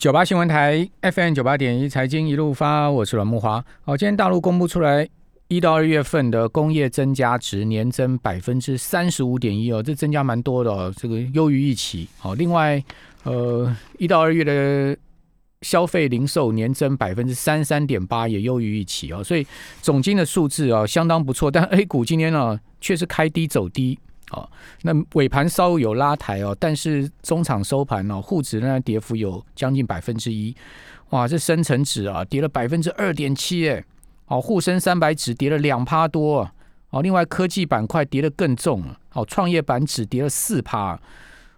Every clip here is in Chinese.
九八新闻台 FM 九八点一财经一路发，我是阮木华。好，今天大陆公布出来一到二月份的工业增加值年增百分之三十五点一哦，这增加蛮多的哦，这个优于预期。好，另外呃一到二月的消费零售年增百分之三三点八，也优于预期哦，所以总金的数字啊相当不错。但 A 股今天呢却是开低走低。哦，那尾盘稍微有拉抬哦，但是中场收盘哦，沪指呢跌幅有将近百分之一，哇，这深成指啊跌了百分之二点七，哎，哦，沪深三百指跌了两趴多，哦，另外科技板块跌得更重，哦，创业板指跌了四趴，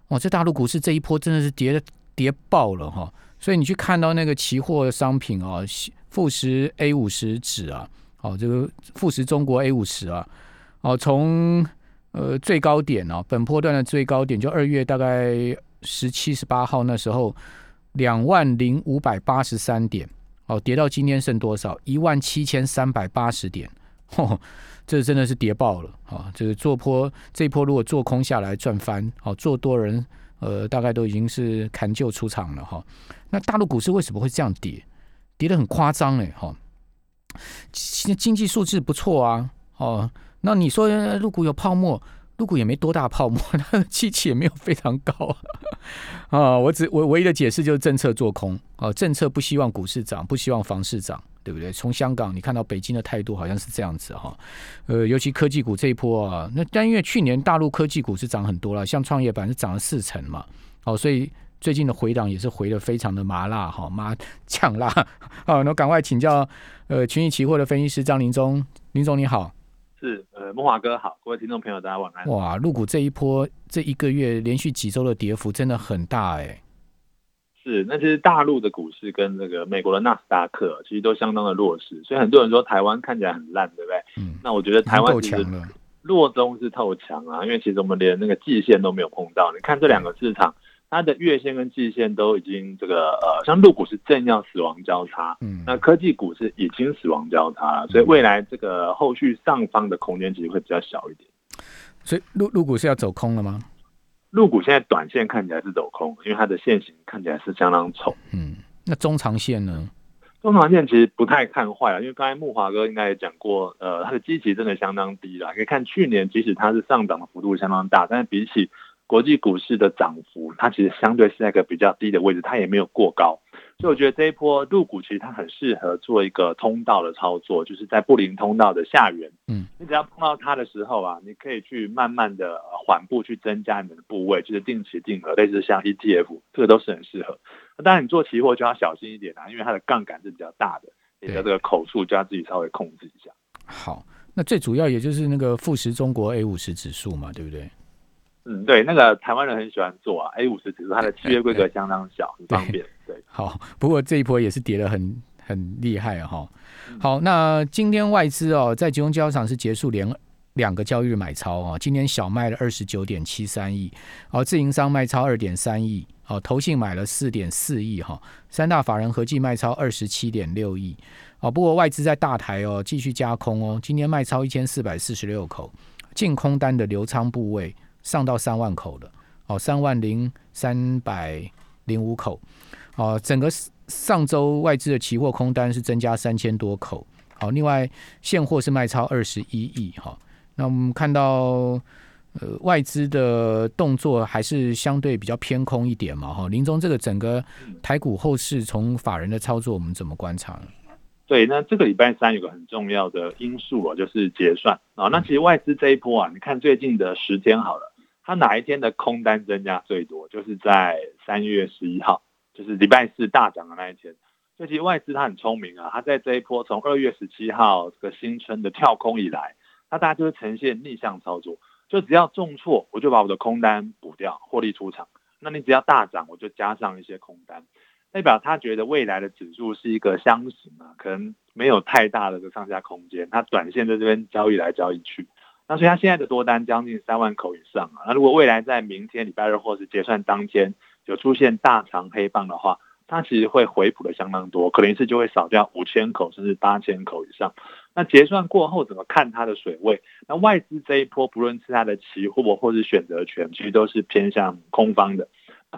哇，这大陆股市这一波真的是跌跌爆了哈，所以你去看到那个期货商品啊，富时 A 五十指啊，哦，这个富时中国 A 五十啊，哦，从呃，最高点哦，本波段的最高点就二月大概十七、十八号那时候，两万零五百八十三点，哦，跌到今天剩多少？一万七千三百八十点，嚯，这真的是跌爆了啊！这个做波这一波如果做空下来赚翻，哦，做多人呃大概都已经是砍旧出场了哈。那大陆股市为什么会这样跌？跌得很夸张哎哈，经经济数字不错啊，哦。那你说入股有泡沫？入股也没多大泡沫，它 的机器也没有非常高啊。我只我唯一的解释就是政策做空啊，政策不希望股市涨，不希望房市涨，对不对？从香港你看到北京的态度好像是这样子哈。呃，尤其科技股这一波啊，那但因为去年大陆科技股是涨很多了，像创业板是涨了四成嘛，哦，所以最近的回档也是回的非常的麻辣哈，麻呛辣。好，那赶快请教呃群益期货的分析师张林忠，林总你好。是，呃，梦华哥好，各位听众朋友，大家晚安。哇，入股这一波这一个月连续几周的跌幅真的很大哎。是，那其实大陆的股市跟这个美国的纳斯达克其实都相当的弱势，所以很多人说台湾看起来很烂，对不对？嗯。那我觉得台湾其实弱中是透强啊，因为其实我们连那个季线都没有碰到。你看这两个市场。它的月线跟季线都已经这个呃，像陆股是正要死亡交叉，嗯，那科技股是已经死亡交叉了，所以未来这个后续上方的空间其实会比较小一点。所以陆陆股是要走空了吗？陆股现在短线看起来是走空，因为它的线型看起来是相当丑。嗯，那中长线呢？中长线其实不太看坏了，因为刚才木华哥应该也讲过，呃，它的基期真的相当低了。可以看去年，即使它是上涨的幅度相当大，但是比起国际股市的涨幅，它其实相对是在一个比较低的位置，它也没有过高，所以我觉得这一波入股其实它很适合做一个通道的操作，就是在布林通道的下缘，嗯，你只要碰到它的时候啊，你可以去慢慢的缓步去增加你们的部位，就是定期定额，类似像 ETF，这个都是很适合。那当然你做期货就要小心一点啊，因为它的杠杆是比较大的，你的这个口数就要自己稍微控制一下。好，那最主要也就是那个富时中国 A 五十指数嘛，对不对？嗯，对，那个台湾人很喜欢做啊，A 五十指数它的契约规格相当小，很方便。对，好，不过这一波也是跌得很很厉害哈。好，那今天外资哦，在集中交易场是结束连两个交易日买超哦，今天小卖了二十九点七三亿，哦，自营商卖超二点三亿，哦，投信买了四点四亿哈，三大法人合计卖超二十七点六亿，哦，不过外资在大台哦继续加空哦，今天卖超一千四百四十六口，净空单的流仓部位。上到三万口了，哦，三万零三百零五口，哦，整个上周外资的期货空单是增加三千多口，好，另外现货是卖超二十一亿，哈，那我们看到呃外资的动作还是相对比较偏空一点嘛，哈，林中这个整个台股后市从法人的操作，我们怎么观察呢？对，那这个礼拜三有个很重要的因素啊，就是结算啊，那其实外资这一波啊，你看最近的十天好了。它哪一天的空单增加最多？就是在三月十一号，就是礼拜四大涨的那一天。所以其实外资它很聪明啊，它在这一波从二月十七号这个新春的跳空以来，那大家就会呈现逆向操作，就只要重挫，我就把我的空单补掉，获利出场。那你只要大涨，我就加上一些空单，代表他觉得未来的指数是一个箱型啊，可能没有太大的个上下空间，它短线在这边交易来交易去。那所以它现在的多单将近三万口以上啊，那如果未来在明天礼拜二或是结算当天有出现大长黑棒的话，它其实会回补的相当多，可能一次就会少掉五千口甚至八千口以上。那结算过后怎么看它的水位？那外资这一波不论是它的期货或是选择权，其实都是偏向空方的。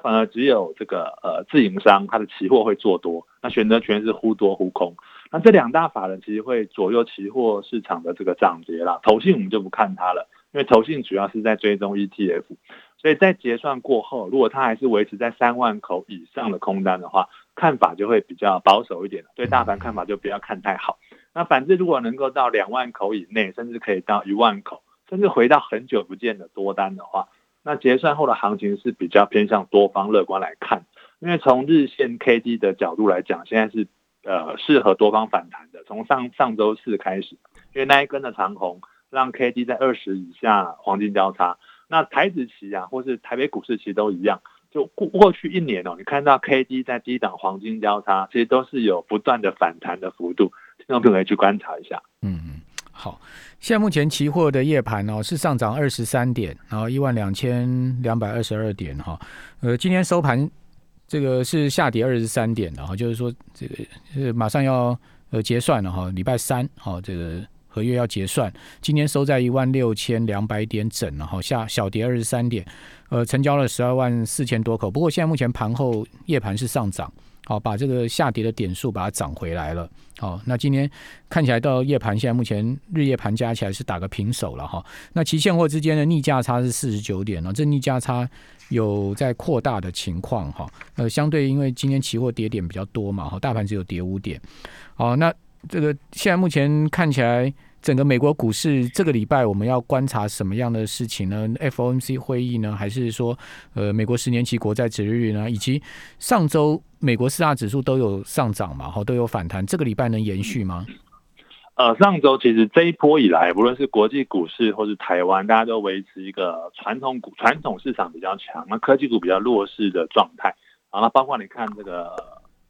反而只有这个呃自营商它的期货会做多，那选择权是忽多忽空。那这两大法人其实会左右期货市场的这个涨跌啦。投信我们就不看它了，因为投信主要是在追踪 ETF，所以在结算过后，如果它还是维持在三万口以上的空单的话，看法就会比较保守一点，对大盘看法就不要看太好。那反之，如果能够到两万口以内，甚至可以到一万口，甚至回到很久不见的多单的话。那结算后的行情是比较偏向多方乐观来看，因为从日线 K D 的角度来讲，现在是呃适合多方反弹的。从上上周四开始，因为那一根的长红让 K D 在二十以下黄金交叉。那台子期啊，或是台北股市其实都一样，就过过去一年哦，你看到 K D 在低档黄金交叉，其实都是有不断的反弹的幅度，听众朋友可以去观察一下。嗯嗯。好，现在目前期货的夜盘哦是上涨二十三点，然后一万两千两百二十二点哈。呃，今天收盘这个是下跌二十三点的哈，就是说这个是马上要呃结算了哈，礼拜三哈这个合约要结算，今天收在一万六千两百点整了哈，下小跌二十三点，呃，成交了十二万四千多口，不过现在目前盘后夜盘是上涨。好，把这个下跌的点数把它涨回来了。好，那今天看起来到夜盘，现在目前日夜盘加起来是打个平手了哈。那期现货之间的逆价差是四十九点了，这逆价差有在扩大的情况哈。呃，相对因为今天期货跌点比较多嘛，哈，大盘只有跌五点。好，那这个现在目前看起来。整个美国股市这个礼拜我们要观察什么样的事情呢？FOMC 会议呢，还是说呃美国十年期国债指率呢？以及上周美国四大指数都有上涨嘛，哈，都有反弹，这个礼拜能延续吗？呃，上周其实这一波以来，不论是国际股市或是台湾，大家都维持一个传统股、传统市场比较强，那科技股比较弱势的状态。然后包括你看这个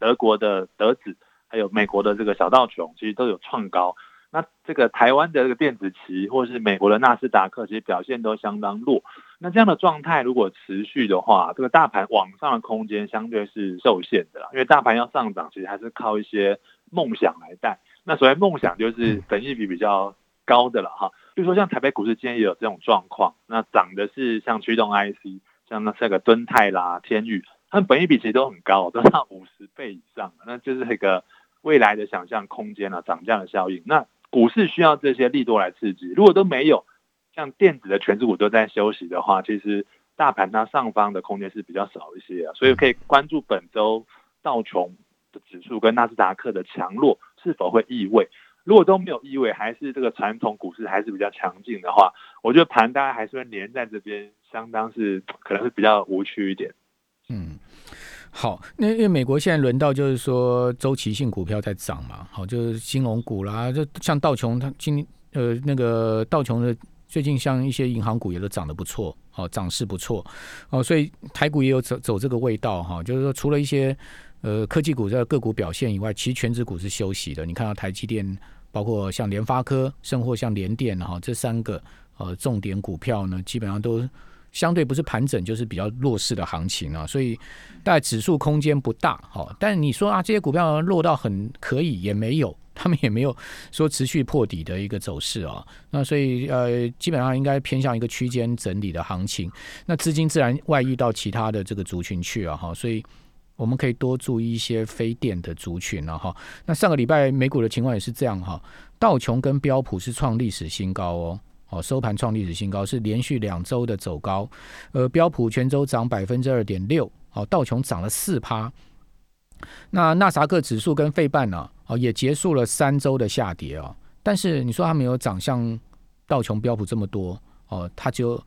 德国的德指，还有美国的这个小道琼，其实都有创高。那这个台湾的这个电子期，或是美国的纳斯达克，其实表现都相当弱。那这样的状态如果持续的话，这个大盘往上的空间相对是受限的啦。因为大盘要上涨，其实还是靠一些梦想来带。那所谓梦想，就是本益比比较高的了哈。比如说像台北股市今天也有这种状况，那涨的是像驱动 IC，像那这个敦泰啦、天宇，它们本益比其实都很高，都到五十倍以上，那就是一个未来的想象空间啊，涨价的效应。那股市需要这些利多来刺激，如果都没有，像电子的全指股都在休息的话，其实大盘它上方的空间是比较少一些啊，所以可以关注本周道琼的指数跟纳斯达克的强弱是否会意味，如果都没有意味，还是这个传统股市还是比较强劲的话，我觉得盘大概还是会连在这边，相当是可能是比较无趣一点，好，那因为美国现在轮到就是说周期性股票在涨嘛，好，就是金融股啦，就像道琼，它今呃那个道琼的最近像一些银行股也都涨得不错，好，涨势不错，哦，所以台股也有走走这个味道哈，就是说除了一些呃科技股的个股表现以外，其实全指股是休息的。你看到台积电，包括像联发科，甚或像联电哈，这三个呃重点股票呢，基本上都。相对不是盘整，就是比较弱势的行情啊，所以大概指数空间不大哈。但你说啊，这些股票落到很可以也没有，他们也没有说持续破底的一个走势啊。那所以呃，基本上应该偏向一个区间整理的行情。那资金自然外溢到其他的这个族群去啊哈，所以我们可以多注意一些非电的族群了哈。那上个礼拜美股的情况也是这样哈，道琼跟标普是创历史新高哦。哦，收盘创历史新高，是连续两周的走高。呃，标普全周涨百分之二点六，哦，道琼涨了四趴。那纳萨克指数跟费半呢，哦，也结束了三周的下跌啊。但是你说它没有涨像道琼标普这么多，哦，它就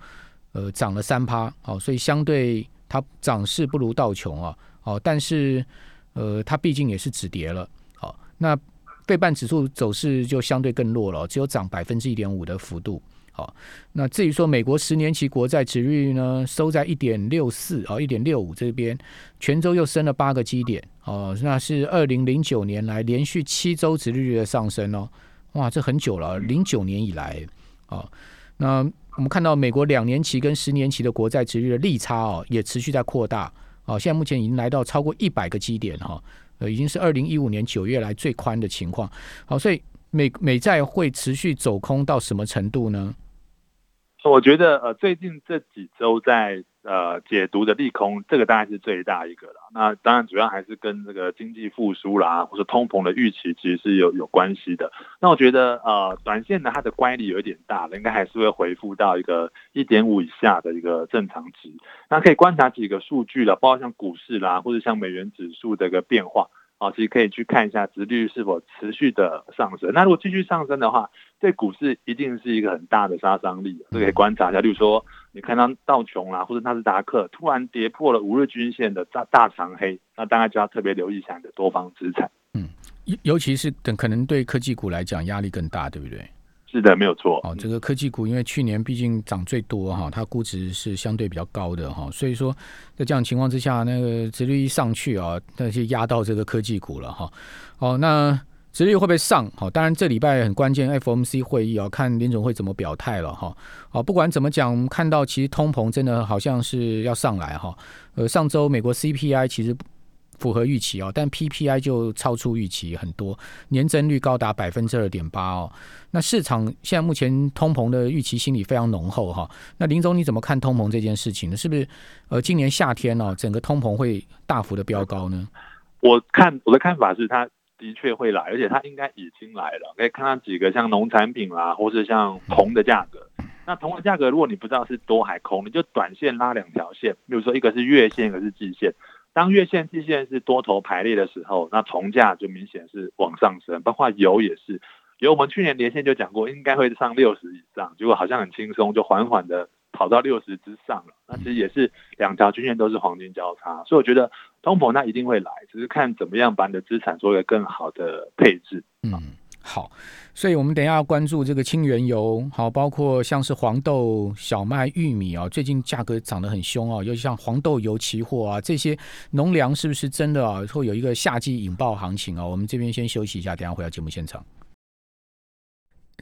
呃涨了三趴，哦，所以相对它涨势不如道琼啊，哦，但是呃它毕竟也是止跌了，好，那费半指数走势就相对更弱了，只有涨百分之一点五的幅度。好，那至于说美国十年期国债值率呢，收在一点六四啊，一点六五这边，全周又升了八个基点哦，那是二零零九年来连续七周值率的上升哦，哇，这很久了，零九年以来哦，那我们看到美国两年期跟十年期的国债值率的利差哦，也持续在扩大哦，现在目前已经来到超过一百个基点哈，呃，已经是二零一五年九月来最宽的情况，好，所以美美债会持续走空到什么程度呢？我觉得呃，最近这几周在呃解读的利空，这个大概是最大一个了。那当然主要还是跟这个经济复苏啦，或者通膨的预期其实是有有关系的。那我觉得呃短线呢它的乖离有一点大了，应该还是会回复到一个一点五以下的一个正常值。那可以观察几个数据了，包括像股市啦，或者像美元指数的一个变化。哦，其实可以去看一下殖利率是否持续的上升。那如果继续上升的话，对股市一定是一个很大的杀伤力。这可以观察一下，例如说你看到道琼啦，或者纳斯达克突然跌破了五日均线的大大长黑，那大家就要特别留意一下你的多方资产。嗯，尤尤其是等可能对科技股来讲压力更大，对不对？是的，没有错。哦，这个科技股因为去年毕竟涨最多哈，它估值是相对比较高的哈，所以说在这样情况之下，那个殖率一上去啊，那就压到这个科技股了哈。哦，那殖率会不会上？好，当然这礼拜很关键，FOMC 会议啊，看林总会怎么表态了哈。哦，不管怎么讲，我们看到其实通膨真的好像是要上来哈。呃，上周美国 CPI 其实。符合预期哦，但 PPI 就超出预期很多，年增率高达百分之二点八哦。那市场现在目前通膨的预期心理非常浓厚哈。那林总你怎么看通膨这件事情呢？是不是呃今年夏天哦，整个通膨会大幅的飙高呢？我看我的看法是，它的确会来，而且它应该已经来了。可以看到几个像农产品啦，或是像铜的价格。那铜的价格，如果你不知道是多还空，你就短线拉两条线，比如说一个是月线，一个是季线。当月线、季线是多头排列的时候，那铜价就明显是往上升，包括油也是。油我们去年连线就讲过，应该会上六十以上，结果好像很轻松，就缓缓的跑到六十之上了。那其实也是两条均线都是黄金交叉，所以我觉得通膨那一定会来，只是看怎么样把你的资产做一个更好的配置。嗯。好，所以我们等一下要关注这个清原油，好，包括像是黄豆、小麦、玉米啊，最近价格涨得很凶啊，尤其像黄豆油期货啊，这些农粮是不是真的啊，会有一个夏季引爆行情啊？我们这边先休息一下，等下回到节目现场。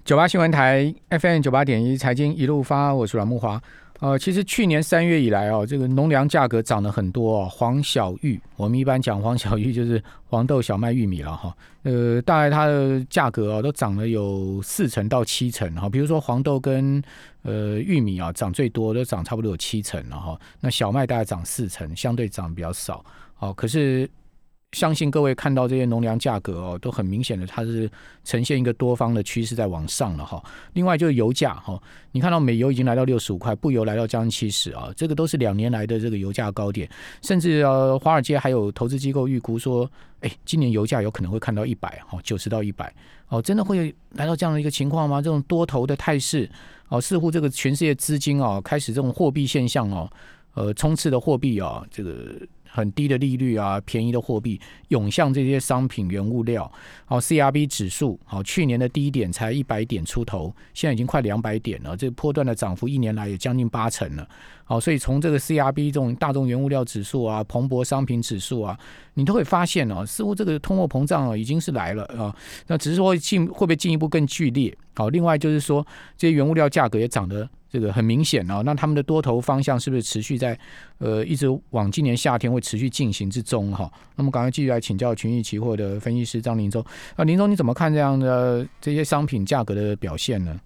九八新闻台 FM 九八点一财经一路发，我是阮木华。呃，其实去年三月以来哦，这个农粮价格涨了很多哦。黄小玉，我们一般讲黄小玉就是黄豆、小麦、玉米了哈。呃，大概它的价格哦都涨了有四成到七成哈。比如说黄豆跟呃玉米啊涨最多，都涨差不多有七成了哈。那小麦大概涨四成，相对涨比较少。好，可是。相信各位看到这些农粮价格哦，都很明显的，它是呈现一个多方的趋势在往上了哈。另外就是油价哈，你看到美油已经来到六十五块，布油来到将近七十啊，这个都是两年来的这个油价高点，甚至呃，华尔街还有投资机构预估说，哎，今年油价有可能会看到一百哈，九十到一百哦，真的会来到这样的一个情况吗？这种多头的态势哦，似乎这个全世界资金哦，开始这种货币现象哦，呃，冲刺的货币啊，这个。很低的利率啊，便宜的货币涌向这些商品原物料。好，CRB 指数好，去年的低点才一百点出头，现在已经快两百点了。这波段的涨幅一年来也将近八成了。好，所以从这个 CRB 这种大众原物料指数啊，蓬勃商品指数啊，你都会发现哦，似乎这个通货膨胀啊已经是来了啊。那只是说进会不会进一步更剧烈？好，另外就是说这些原物料价格也涨得。这个很明显哦，那他们的多头方向是不是持续在呃一直往今年夏天会持续进行之中哈？那么赶快继续来请教群益期货的分析师张林忠啊，林忠你怎么看这样的这些商品价格的表现呢？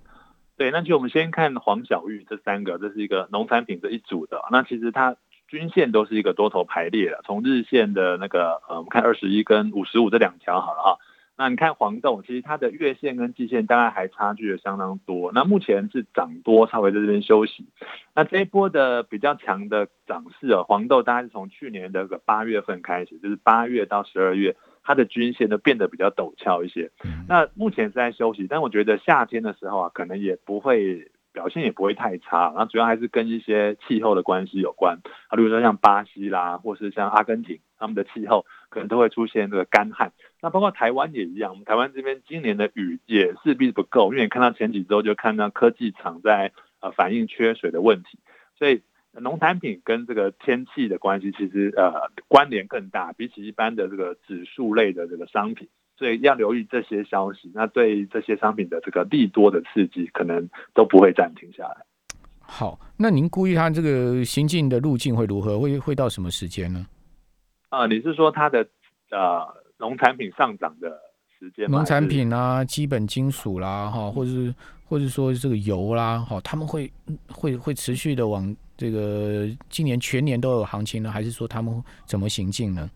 对，那就我们先看黄小玉这三个，这是一个农产品这一组的，那其实它均线都是一个多头排列的，从日线的那个呃，我们看二十一跟五十五这两条好了哈。那你看黄豆，其实它的月线跟季线大概还差距的相当多。那目前是涨多，稍微在这边休息。那这一波的比较强的涨势啊，黄豆大概是从去年的个八月份开始，就是八月到十二月，它的均线都变得比较陡峭一些。那目前是在休息，但我觉得夏天的时候啊，可能也不会表现也不会太差。然后主要还是跟一些气候的关系有关啊，比如说像巴西啦，或是像阿根廷，他们的气候可能都会出现这个干旱。那包括台湾也一样，我们台湾这边今年的雨也势必不够，因为你看到前几周就看到科技厂在呃反映缺水的问题，所以农产品跟这个天气的关系其实呃关联更大，比起一般的这个指数类的这个商品，所以要留意这些消息。那对这些商品的这个利多的刺激，可能都不会暂停下来。好，那您估计它这个行进的路径会如何？会会到什么时间呢？啊，你是说它的呃？农产品上涨的时间，农产品啊，基本金属啦，哈，或者是或者说这个油啦，哈，他们会会会持续的往这个今年全年都有行情呢，还是说他们怎么行进呢？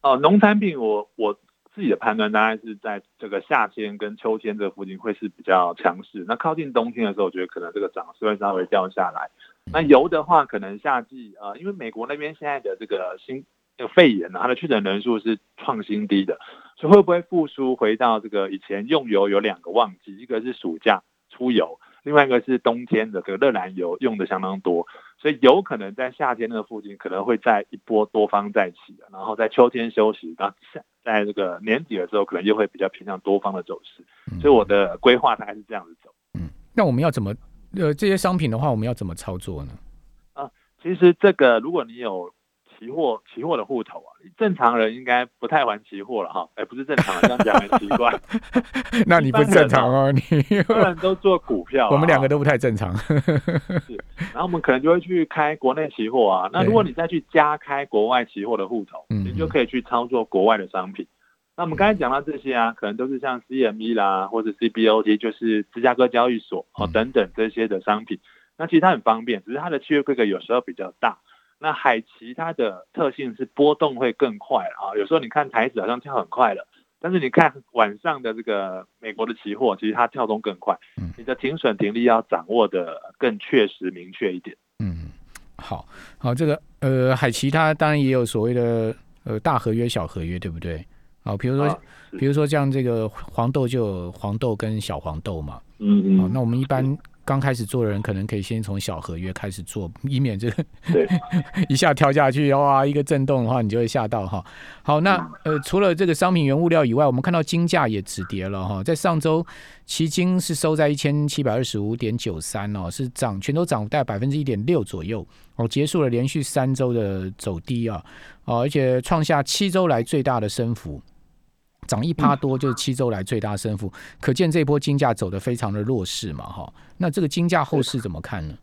哦，农产品我我自己的判断大概是在这个夏天跟秋天这附近会是比较强势。那靠近冬天的时候，我觉得可能这个涨势会稍微掉下来。那油的话，可能夏季呃，因为美国那边现在的这个新这个肺炎呢，它的确诊人数是创新低的，所以会不会复苏回到这个以前用油有两个旺季，一个是暑假出油，另外一个是冬天的这个热燃油用的相当多，所以有可能在夏天那个附近可能会在一波多方再起，然后在秋天休息，然后在在这个年底的时候可能又会比较偏向多方的走势，所以我的规划大概是这样子走。嗯，那我们要怎么呃这些商品的话，我们要怎么操作呢？啊，其实这个如果你有。期货期货的户头啊，正常人应该不太玩期货了哈。哎，不是正常，这样讲很奇怪。那你不正常哦，你不然都做股票。我们两个都不太正常。是，然后我们可能就会去开国内期货啊。那如果你再去加开国外期货的户头，你就可以去操作国外的商品。那我们刚才讲到这些啊，可能都是像 CME 啦，或者 CBOT，就是芝加哥交易所哦等等这些的商品。那其实它很方便，只是它的契约规格有时候比较大。那海奇它的特性是波动会更快啊，有时候你看台子好像跳很快了，但是你看晚上的这个美国的期货，其实它跳动更快，你的停损停利要掌握的更确实明确一点。嗯，好，好，这个呃海奇它当然也有所谓的呃大合约、小合约，对不对？好，比如说比如说像这个黄豆就有黄豆跟小黄豆嘛，嗯嗯，好，那我们一般。刚开始做的人可能可以先从小合约开始做，以免这个 一下跳下去哇，一个震动的话你就会吓到哈。好，那呃除了这个商品原物料以外，我们看到金价也止跌了哈。在上周，期金是收在一千七百二十五点九三哦，是涨全都涨大概百分之一点六左右哦，结束了连续三周的走低啊哦，而且创下七周来最大的升幅。涨一趴多就是七周来最大升幅，可见这波金价走的非常的弱势嘛，哈。那这个金价后市怎么看呢？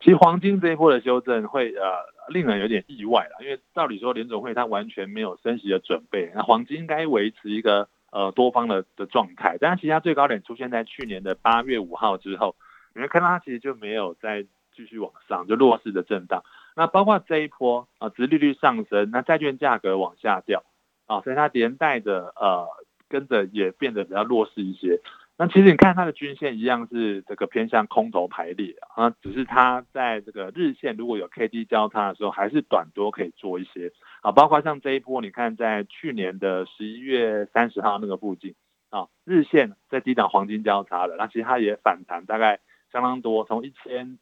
其实黄金这一波的修正会呃令人有点意外了，因为照理说联总会它完全没有升息的准备，那黄金应该维持一个呃多方的的状态，但是其实它最高点出现在去年的八月五号之后，你会看到它其实就没有再继续往上，就弱势的震荡。那包括这一波啊，殖利率上升，那债券价格往下掉。啊，所以它连带的呃跟着也变得比较弱势一些。那其实你看它的均线一样是这个偏向空头排列啊，只是它在这个日线如果有 K D 交叉的时候，还是短多可以做一些啊。包括像这一波，你看在去年的十一月三十号那个附近啊，日线在低档黄金交叉的，那其实它也反弹大概相当多，从一千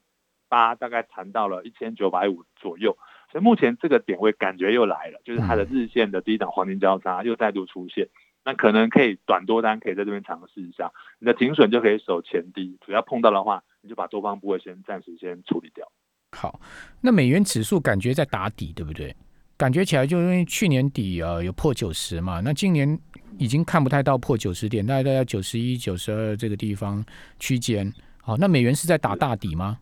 八大概弹到了一千九百五左右。所以目前这个点位感觉又来了，就是它的日线的低档黄金交叉又再度出现，那可能可以短多单可以在这边尝试一下，你的停损就可以守前低，主要碰到的话，你就把多方部位先暂时先处理掉。好，那美元指数感觉在打底，对不对？感觉起来就因为去年底呃有破九十嘛，那今年已经看不太到破九十点，大概在九十一、九十二这个地方区间。好，那美元是在打大底吗？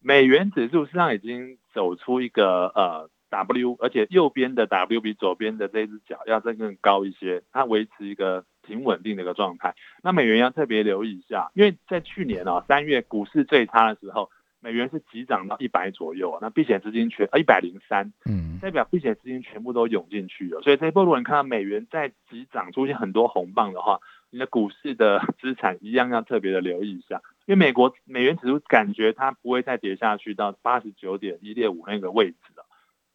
美元指数实际上已经。走出一个呃 W，而且右边的 W 比左边的这只脚要再更高一些，它维持一个挺稳定的一个状态。那美元要特别留意一下，因为在去年啊三月股市最差的时候，美元是急涨到一百左右啊，那避险资金全一百零三，嗯，代表避险资金全部都涌进去了。所以这一波如果你看到美元在急涨出现很多红棒的话，你的股市的资产一样要特别的留意一下。因为美国美元指数感觉它不会再跌下去到八十九点一六五那个位置了，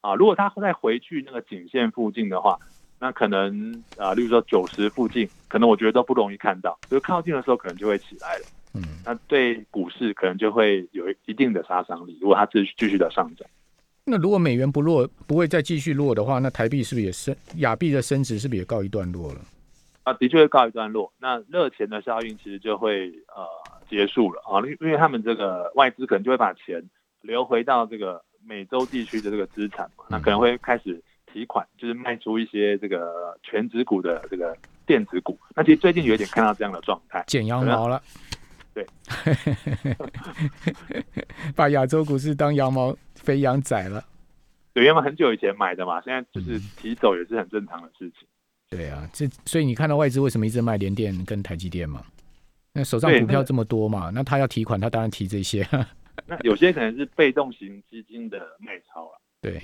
啊，如果它再回去那个颈线附近的话，那可能啊，例如说九十附近，可能我觉得都不容易看到，所以靠近的时候可能就会起来了，嗯，那对股市可能就会有一定的杀伤力，如果它继续继续的上涨。那如果美元不落，不会再继续落的话，那台币是不是也升？亚币的升值是不是也告一段落了？啊，的确会告一段落。那热钱的效应其实就会呃。结束了啊，因因为他们这个外资可能就会把钱流回到这个美洲地区的这个资产嘛，那可能会开始提款，就是卖出一些这个全指股的这个电子股。那其实最近有点看到这样的状态，剪羊毛了。对，把亚洲股市当羊毛肥羊宰了。对，因为很久以前买的嘛，现在就是提走也是很正常的事情。对啊，这所以你看到外资为什么一直卖联电跟台积电嘛？那手上股票这么多嘛，那他要提款，他当然提这些。那有些可能是被动型基金的卖超了。对，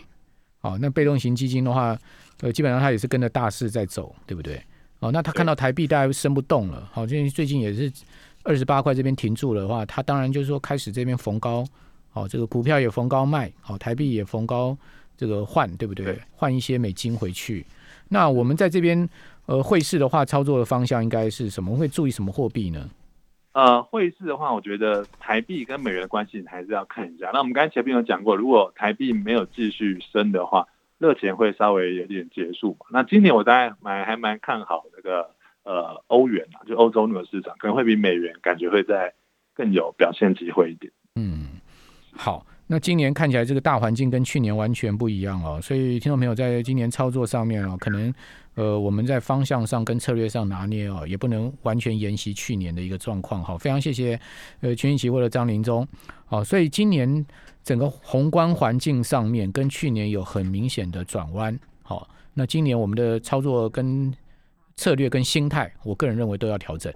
好，那被动型基金的话，呃，基本上它也是跟着大势在走，对不对？哦，那他看到台币大概升不动了，好，因为最近也是二十八块这边停住了的话，他当然就是说开始这边逢高，哦，这个股票也逢高卖，好，台币也逢高这个换，对不？对换一些美金回去。那我们在这边呃汇市的话，操作的方向应该是什么？会注意什么货币呢？呃，汇市的话，我觉得台币跟美元的关系还是要看一下。那我们刚才前面有讲过，如果台币没有继续升的话，热钱会稍微有点结束嘛。那今年我大概蛮还蛮看好那个呃欧元啊，就欧洲那个市场可能会比美元感觉会在更有表现机会一点。嗯，好，那今年看起来这个大环境跟去年完全不一样哦，所以听众朋友在今年操作上面哦，可能呃我们在方向上跟策略上拿捏哦，也不能完全沿袭去年的一个状况。好，非常谢谢呃群益期或者张林忠。好，所以今年整个宏观环境上面跟去年有很明显的转弯。好，那今年我们的操作跟策略跟心态，我个人认为都要调整。